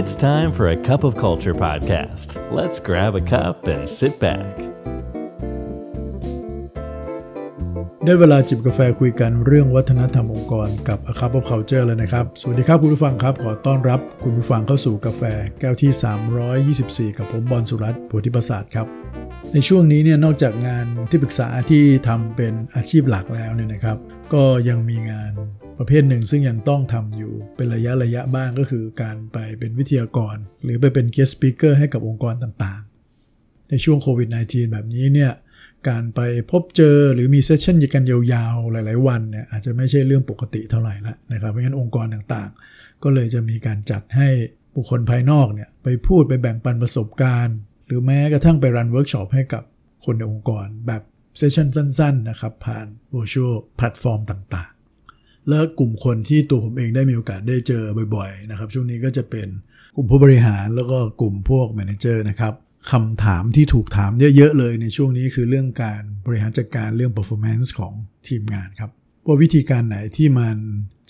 It's time for a cup of culture podcast. Let's grab a cup and sit back. ได้เวลาจิบกาแฟคุยกันเรื่องวัฒนธรรมองค์กรกับ A Cup of Culture แล้วนะครับ สวัสดีครับคุณผู้ฟังครับ ขอต้อนรับคุณผู้ฟังเข้าสู่กาแฟแก้วที่ 324 กับผมบอลสุรัตน์โพธิประสาทครับ ในช่วงนี้เนี่ยนอกจากงานที่ปรึกษาที่ทำเป็นอาชีพหลักแล้วเนี่ยนะครับ ก็ยังมีงาน ประเภทหนึ่งซึ่งยังต้องทำอยู่เป็นระยะระยะบ้างก็คือการไปเป็นวิทยากร หรือไปเป็น guest speaker ให้กับองค์กรต่างๆ ในช่วงโควิด -19 แบบนี้เนี่ยการไปพบเจอหรือมี session กันยาวๆ หลายๆ วันเนี่ยอาจจะไม่ใช่เรื่องปกติเท่าไหร่ละนะครับเพราะงั้นองค์กรต่างๆ ก็เลยจะมีการจัดให้บุคคลภายนอกเนี่ยไปพูดไปแบ่งปันประสบการณ์ หรือแม้กระทั่งไป run workshop ให้กับคนในองค์กรแบบsession สั้น ๆ นะครับ ผ่าน virtual platform ต่างๆ แล้วกลุ่มคนที่ตัวผมเองได้มีโอกาสได้เจอบ่อยๆนะครับช่วงนี้ก็จะเป็นกลุ่มผู้บริหารแล้วก็กลุ่มพวก manager นะครับคำถามที่ถูกถามเยอะๆเลยในช่วงนี้คือเรื่องการบริหารจัดการเรื่อง performance ของทีมงานครับว่าวิธีการไหนที่มัน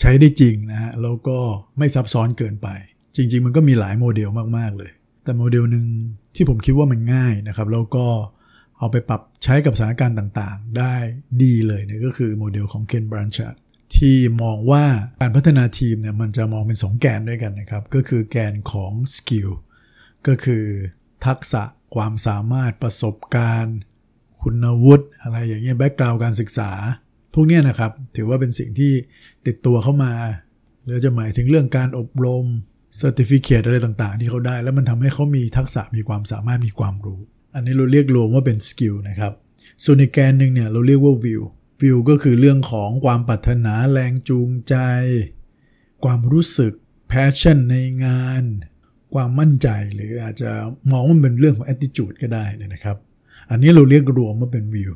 ใช้ได้จริงนะฮะแล้วก็ไม่ซับซ้อนเกินไป จริง ๆ มันก็มีหลายโมเดลมากๆเลย แต่โมเดลหนึ่งที่ผมคิดว่ามันง่ายนะครับแล้วก็เอาไปปรับใช้กับสถานการณ์ต่างๆ ได้ดีเลยเนี่ยก็คือโมเดลของเคน แบลนชาร์ด ที่มองว่าการพัฒนาทีมเนี่ยมันจะมองเป็น 2 แกนด้วยกันนะครับ ก็คือแกนของ skill ก็คือทักษะความสามารถประสบการณ์ คุณวุฒิอะไรอย่างเงี้ย background การศึกษา พวกเนี้ยนะครับ ถือว่าเป็นสิ่งที่ติดตัวเข้ามาหรือจะหมายถึงเรื่องการอบรมcertificate อะไรต่างๆ ที่เขาได้ แล้วมันทำให้เขามีทักษะมีความสามารถมีความรู้ อันนี้เราเรียกรวมว่าเป็น skill นะครับ ส่วนในแกนหนึ่งเนี่ยเราเรียกว่าวิว วิวก็คือเรื่องของความปรารถนาแรงจูงใจ ความรู้สึก passion ในงาน ความมั่นใจหรืออาจจะมองว่ามันเป็นเรื่องของ attitude ก็ได้นะครับ อันนี้เราเรียกรวมว่าเป็นวิว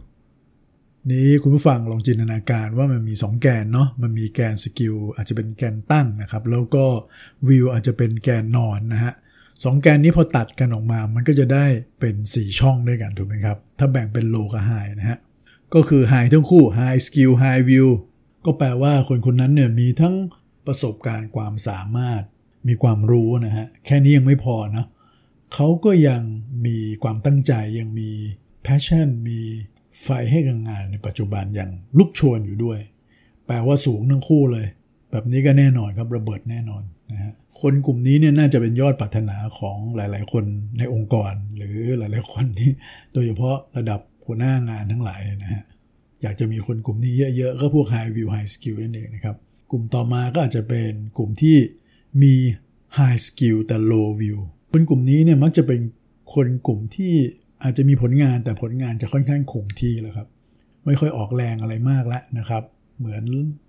นี้คุณผู้ฟังลองจินตนาการว่ามันมี 2 แกนเนาะมันมีแกน skill อาจจะเป็นแกนตั้งนะครับ แล้วก็วิวอาจจะเป็นแกนนอนนะฮะสองแกนนี้พอตัดกันออกมา มันก็จะได้เป็น 4 ช่องด้วยกันถูกไหมครับ ถ้าแบ่งเป็นโลกับไฮนะฮะ ก็คือ High ทั้งคู่ High Skill High View ก็แปลว่าคนคนนั้นเนี่ยมีทั้งประสบการณ์ความสามารถ มีความรู้นะฮะ แค่นี้ยังไม่พอนะเขาก็ยังมีความตั้งใจยังมี passion มีไฟให้กับงานในปัจจุบันอย่างลุกชวนอยู่ด้วย แปลว่าสูงทั้งคู่เลย แบบนี้ก็แน่นอนครับระเบิดแน่นอนนะฮะคนกลุ่มนี้เนี่ยน่าจะเป็นยอดปรารถนาของหลาย ๆ คนในองค์กร หรือหลาย ๆ คนที่โดยเฉพาะระดับ หัวหน้างานทั้งหลายนะฮะอยากจะมีคนกลุ่มนี้เยอะๆ ก็พวก high view high skill นั่นเองนะครับ กลุ่มต่อมาก็อาจจะเป็นกลุ่มที่มี high skill แต่ low view คนกลุ่มนี้เนี่ยมักจะเป็นคนกลุ่มที่อาจจะมีผลงานแต่ผลงานจะค่อนข้างคงที่แล้วครับ ไม่ค่อยออกแรงอะไรมากแล้วนะครับ เหมือน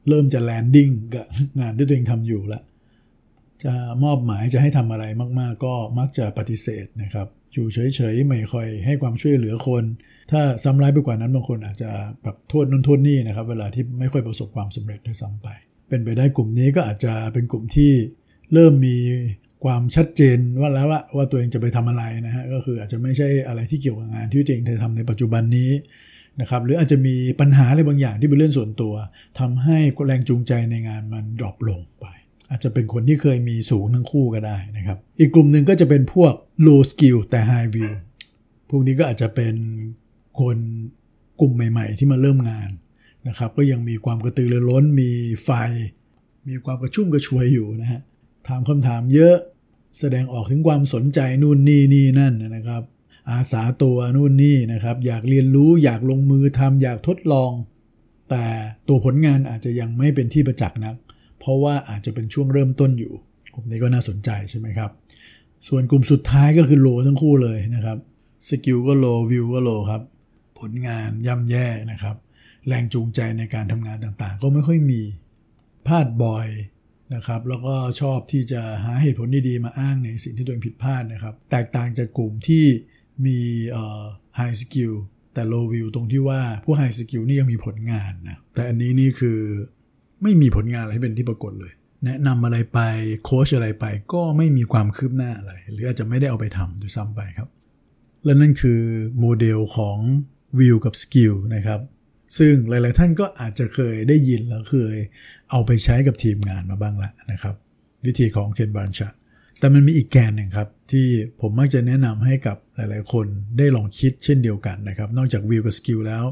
เริ่มจะแลนดิ้งกับงานที่ตัวเองทำอยู่แล้วจะมอบหมายจะให้ทำอะไรมาก ๆ ก็มักจะปฏิเสธนะครับ อยู่เฉยๆไม่ค่อยให้ความช่วยเหลือคน ถ้าซ้ำร้ายไปกว่านั้นบางคนอาจจะแบบโทษนู่นโทษนี่นะครับ เวลาที่ไม่ค่อยประสบความสำเร็จด้วยซ้ำไป เป็นไปได้กลุ่มนี้ก็อาจจะเป็นกลุ่มที่เริ่มมีความชัดเจนว่าแล้วว่าว่าตัวเองจะไปทำอะไรนะฮะก็คืออาจจะไม่ใช่อะไรที่เกี่ยวกับงานที่ตัวเองทำในปัจจุบันนี้นะครับหรืออาจจะมีปัญหาอะไรบางอย่างที่เป็นเรื่องส่วนตัวทำให้แรงจูงใจในงานมันดรอปลงไป อาจจะเป็นคนที่เคยมีสูงทั้งคู่ก็ได้นะครับ อีกกลุ่มหนึ่งก็จะเป็นพวก low skill แต่ high view พวกนี้ก็อาจจะเป็นคนกลุ่มใหม่ ๆ ที่มาเริ่มงานนะครับ ก็ยังมีความกระตือรือร้น มีไฟ มีความกระชุ่มกระชวยอยู่นะฮะถามคำถามเยอะแสดงออกถึงความสนใจนู่นนี่นี่นั่นนะครับ อาสาตัวนู่นนี่นะครับ อยากเรียนรู้อยากลงมือทำอยากทดลอง แต่ตัวผลงานอาจจะยังไม่เป็นที่ประจักษ์นัก เพราะว่าอาจจะเป็นช่วงเริ่มต้นอยู่กลุ่มนี้ก็น่าสนใจใช่ไหมครับ ส่วนกลุ่มสุดท้ายก็คือโลทั้งคู่เลยนะครับสกิลก็โลวิวก็โลครับผลงานย่ำแย่นะครับ แรงจูงใจในการทำงานต่างๆ ก็ไม่ค่อยมีพลาดบ่อยนะครับแล้วก็ชอบที่จะหาเหตุผลดีๆมาอ้างในสิ่งที่ตัวเองผิดพลาดนะครับ แตกต่างจากกลุ่มที่มีเอ่อ high skill แต่ low view ตรงที่ว่าผู้ high skill นี่ยังมีผลงานนะแต่อันนี้นี่คือ ไม่มีผลงานอะไรเป็นที่ปรากฏเลย แนะนำอะไรไปโค้ชอะไรไป ก็ไม่มีความคืบหน้าอะไร หรืออาจจะไม่ได้เอาไปทำด้วยซ้ำไปครับ และนั่นคือโมเดลของ view กับ skill นะครับ ซึ่งหลาย ๆ ท่านก็อาจจะเคยได้ยินแล้วเคย เอาไปใช้กับทีมงานมาบ้างแล้วนะครับ วิธีของเคนบรันช์แต่มันมีอีกแกนหนึ่งครับ ที่ผมมักจะแนะนำให้กับหลาย ๆ คนได้ลองคิดเช่นเดียวกันนะครับ นอกจาก will กับ skill แล้ว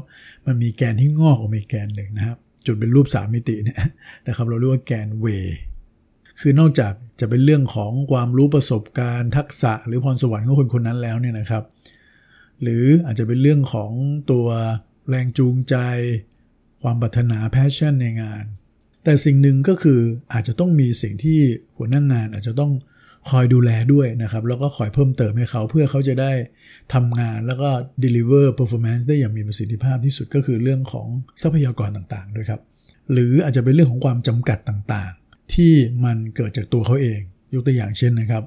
มันมีแกนที่งอกออกมาอีกแกนหนึ่งนะครับ จุดเป็นรูปสามมิติเนี่ยนะครับเราเรียกว่าแกน way คือนอกจากจะเป็นเรื่องของความรู้ประสบการณ์ทักษะหรือพรสวรรค์ของคนคนนั้นแล้วเนี่ยนะครับ หรืออาจจะเป็นเรื่องของตัวแรงจูงใจ ความปรารถนา passion ในงาน แต่สิ่งหนึ่งก็คืออาจจะต้องมีสิ่งที่หัวหน้างงานอาจจะต้อง คอยดูแลด้วยนะครับ แล้วก็คอยเพิ่มเติมให้เขาเพื่อเขาจะได้ทำงานแล้วก็ deliver performance ได้อย่างมีประสิทธิภาพที่สุดก็คือเรื่องของทรัพยากรต่างๆด้วยครับ หรืออาจจะเป็นเรื่องของความจำกัดต่างๆ ที่มันเกิดจากตัวเขาเอง ยกตัวอย่างเช่นนะครับ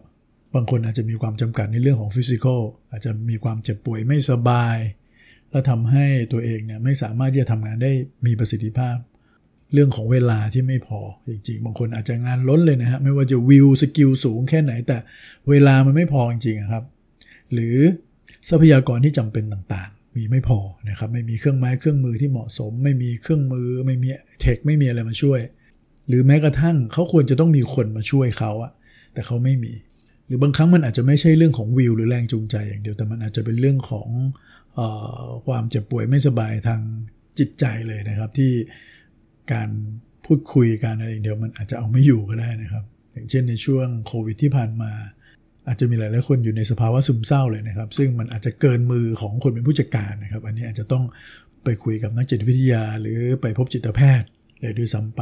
บางคนอาจจะมีความจำกัดในเรื่องของฟิสิกอลอาจจะมีความเจ็บป่วยไม่สบาย แล้วทำให้ตัวเองเนี่ยไม่สามารถที่จะทำงานได้มีประสิทธิภาพ เรื่องของเวลาที่ไม่พอจริงๆ บางคนอาจจะงานล้นเลยนะฮะ ไม่ว่าจะ will skill สูงแค่ไหน แต่เวลามันไม่พอจริงๆครับ หรือทรัพยากรที่จำเป็นต่างๆ มีไม่พอนะครับ ไม่มีเครื่องไม้เครื่องมือที่เหมาะสม ไม่มีเครื่องมือ ไม่มี tech ไม่มีอะไรมาช่วย หรือแม้กระทั่งเขาควรจะต้องมีคนมาช่วยเขาอะแต่เขาไม่มี หรือบางครั้งมันอาจจะไม่ใช่เรื่องของวิวหรือแรงจูงใจอย่างเดียว แต่มันอาจจะเป็นเรื่องของออความเจ็บป่วยไม่สบายทางจิตใจเลยนะครับที่ การพูดคุยการอะไรเดียวมันอาจจะเอาไม่อยู่ก็ได้นะครับ อย่างเช่นในช่วงโควิดที่ผ่านมา อาจจะมีหลายๆคนอยู่ในสภาวะซึมเศร้าเลยนะครับ ซึ่งมันอาจจะเกินมือของคนเป็นผู้จัดการนะครับ อันนี้อาจจะต้องไปคุยกับนักจิตวิทยา หรือไปพบจิตแพทย์เลยด้วยซ้ำไป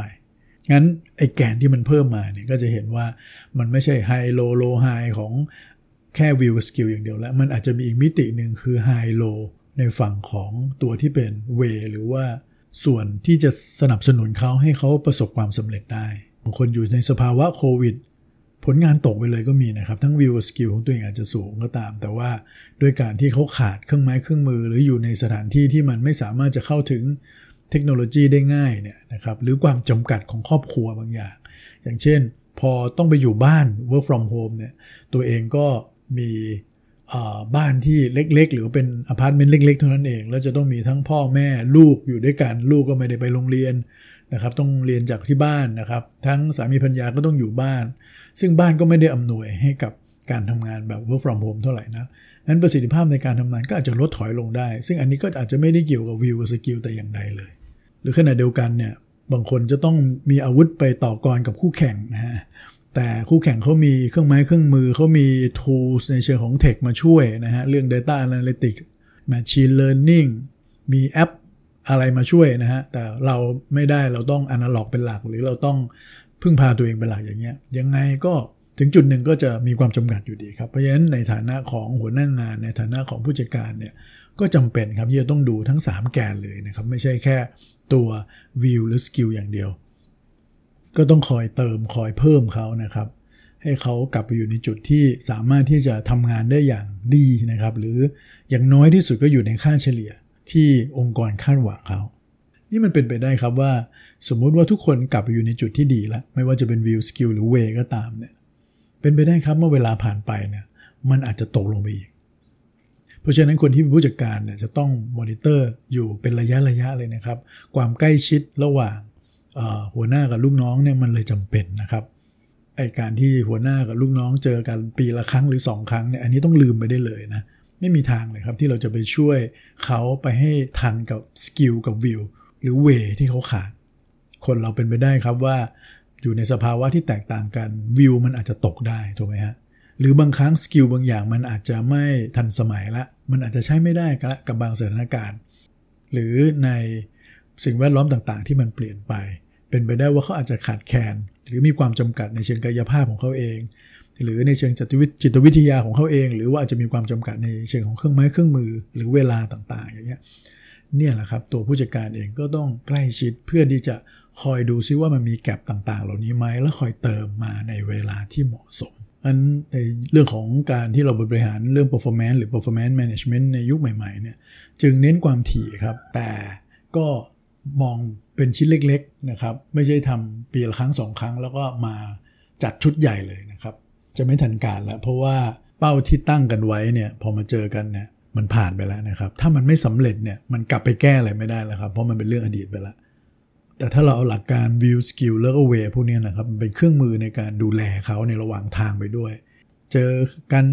งั้นไอ้แกนที่มันเพิ่มมาเนี่ยก็จะเห็นว่ามันไม่ใช่ไฮโลโลไฮของแค่ will skill อย่างเดียวแล้ว มันอาจจะมีอีกมิติหนึ่งคือ high low ในฝั่งของตัวที่เป็น way หรือว่า ส่วนที่จะสนับสนุนเขาให้เขาประสบความสำเร็จได้บางคนอยู่ในสภาวะโควิด ผลงานตกไปเลยก็มีนะครับ ทั้ง will skill ของตัวเองอาจจะสูงก็ตาม แต่ว่าด้วยการที่เขาขาดเครื่องไม้เครื่องมือ หรืออยู่ในสถานที่ที่มันไม่สามารถจะเข้าถึงเทคโนโลยีได้ง่ายเนี่ยนะครับหรือความจำกัดของครอบครัวบางอย่าง อย่างเช่น พอต้องไปอยู่บ้าน work from home เนี่ยตัวเองก็มี บ้านที่เล็กๆ หรือเป็นอพาร์ตเมนต์เล็ก ๆ เท่านั้นเอง แล้วจะต้องมีทั้งพ่อแม่ลูกอยู่ด้วยกัน ลูกก็ไม่ได้ไปโรงเรียนนะครับต้องเรียนจากที่บ้านนะครับ ทั้งสามีภรรยาก็ต้องอยู่บ้าน ซึ่งบ้านก็ไม่ได้อำนวยให้กับการทำงานแบบ work from home เท่าไหร่นะนั้นประสิทธิภาพในการทำงานก็อาจจะลดถอยลงได้ ซึ่งอันนี้ก็อาจจะไม่ได้เกี่ยวกับ will กับ skill แต่อย่างใดเลย หรือขณะเดียวกันเนี่ยบางคนจะต้องมีอาวุธไปต่อกรกับคู่แข่งนะฮะ แต่คู่แข่งเขามีเครื่องไม้เครื่องมือเขามี tools ในเชิงของเทคมาช่วยนะฮะ เรื่อง data analytics machine learning มีแอปอะไรมาช่วยนะฮะ แต่เราไม่ได้เราต้อง analog เป็นหลัก หรือเราต้องพึ่งพาตัวเองเป็นหลักอย่างเงี้ย ยังไงก็ถึงจุดหนึ่งก็จะมีความจำกัดอยู่ดีครับ เพราะฉะนั้นในฐานะของหัวหน้างงานในฐานะของผู้จัดการเนี่ยก็จำเป็นครับที่จะต้องดูทั้ง 3 แกนเลยนะครับ ไม่ใช่แค่ตัว view หรือ skill อย่างเดียว ก็ต้องคอยเติมคอยเพิ่มเขานะครับ ให้เขากลับไปอยู่ในจุดที่สามารถที่จะทำงานได้อย่างดีนะครับ หรืออย่างน้อยที่สุดก็อยู่ในค่าเฉลี่ยที่องค์กรคาดหวังเขา นี่มันเป็นไปได้ครับว่า สมมุติว่าทุกคนกลับไปอยู่ในจุดที่ดีแล้ว ไม่ว่าจะเป็นวิวสกิลหรือเวก็ตามเนี่ยเป็นไปได้ครับเมื่อเวลาผ่านไปเนี่ยมันอาจจะตกลงไปอีก เพราะฉะนั้นคนที่เป็นผู้จัดการเนี่ยจะต้องมอนิเตอร์อยู่เป็นระยะระยะเลยนะครับ ความใกล้ชิดระหว่าง หัวหน้ากับลูกน้องเนี่ยมันเลยจำเป็นนะครับไอการที่หัวหน้ากับลูกน้องเจอกันปีละครั้งหรือ 2 ครั้งเนี่ยอันนี้ต้องลืมไปได้เลยนะไม่มีทางเลยครับที่เราจะไปช่วยเขาไปให้ทันกับ skill กับ will หรือ way ที่เขาขาดคนเราเป็นไปได้ครับว่าอยู่ในสภาวะที่แตกต่างกันวิวมันอาจจะตกได้ถูกไหมฮะหรือบางครั้งสกิลบางอย่างมันอาจจะไม่ทันสมัยละ มันอาจจะใช้ไม่ได้กับบางสถานการณ์ หรือใน สิ่งแวดล้อมต่างๆ ที่มันเปลี่ยนไป เป็นไปได้ว่าเขาอาจจะขาดแคลนหรือมีความจำกัดในเชิงกายภาพของเขาเอง หรือในเชิงจิตวิทยาของเขาเอง หรือว่าอาจจะมีความจำกัดในเชิงของเครื่องไม้เครื่องมือ หรือเวลาต่างๆ อย่างเงี้ยเนี่ยแหละครับตัวผู้จัดการเองก็ต้องใกล้ชิดเพื่อที่จะคอยดูซิว่ามันมีแกลบต่างๆ เหล่านี้ไหมแล้วคอยเติมมาในเวลาที่เหมาะสมอันในเรื่องของการที่เราบริหารเรื่อง performance หรือ performance management ในยุคใหม่ๆเนี่ยจึงเน้นความถี่ครับ แต่ก็ มองเป็นชิ้นเล็กๆนะครับ ไม่ใช่ทำปีละครั้งสองครั้ง แล้วก็มาจัดชุดใหญ่เลยนะครับ จะไม่ทันการแล้ว เพราะว่าเป้าที่ตั้งกันไว้เนี่ยพอมาเจอกันเนี่ยมันผ่านไปแล้วนะครับ ถ้ามันไม่สำเร็จเนี่ยมันกลับไปแก้อะไรไม่ได้แล้วครับ เพราะมันเป็นเรื่องอดีตไปแล้ว แต่ถ้าเราเอาหลักการ will skill แล้วก็ way พวกนี้นะครับมันเป็นเครื่องมือในการดูแลเขาในระหว่างทางไปด้วย เจอกัน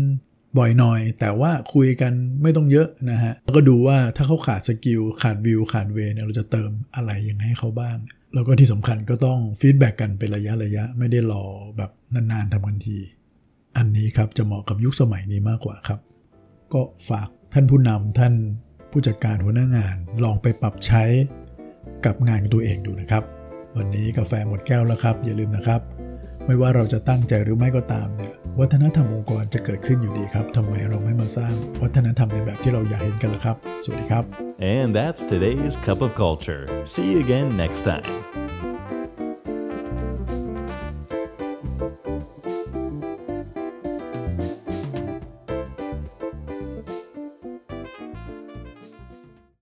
บ่อยหน่อย แต่ว่าคุยกันไม่ต้องเยอะนะฮะแล้วก็ดูว่าถ้าเขาขาด skill ขาด will ขาด way เนี่ยเราจะเติมอะไรยังไงให้เขาบ้าง แล้วก็ที่สำคัญก็ต้อง feedback กันเป็นระยะระยะไม่ได้รอแบบนานๆทำกันที อันนี้ครับจะเหมาะกับยุคสมัยนี้มากกว่าครับ ก็ฝากท่านผู้นำท่านผู้จัดการหัวหน้างานลองไปปรับใช้กับงานของตัวเองดูนะครับ วันนี้กาแฟหมดแก้วแล้วครับ อย่าลืมนะครับ ไม่ว่าเราจะตั้งใจหรือไม่ก็ตามเนี่ยวัฒนธรรมองค์กรจะเกิดขึ้นอยู่ดีครับทำไมเราไม่มาสร้างวัฒนธรรมในแบบที่เราอยากเห็นกันล่ะครับ สวัสดีครับ And that's today's Cup of Culture. See you again next time.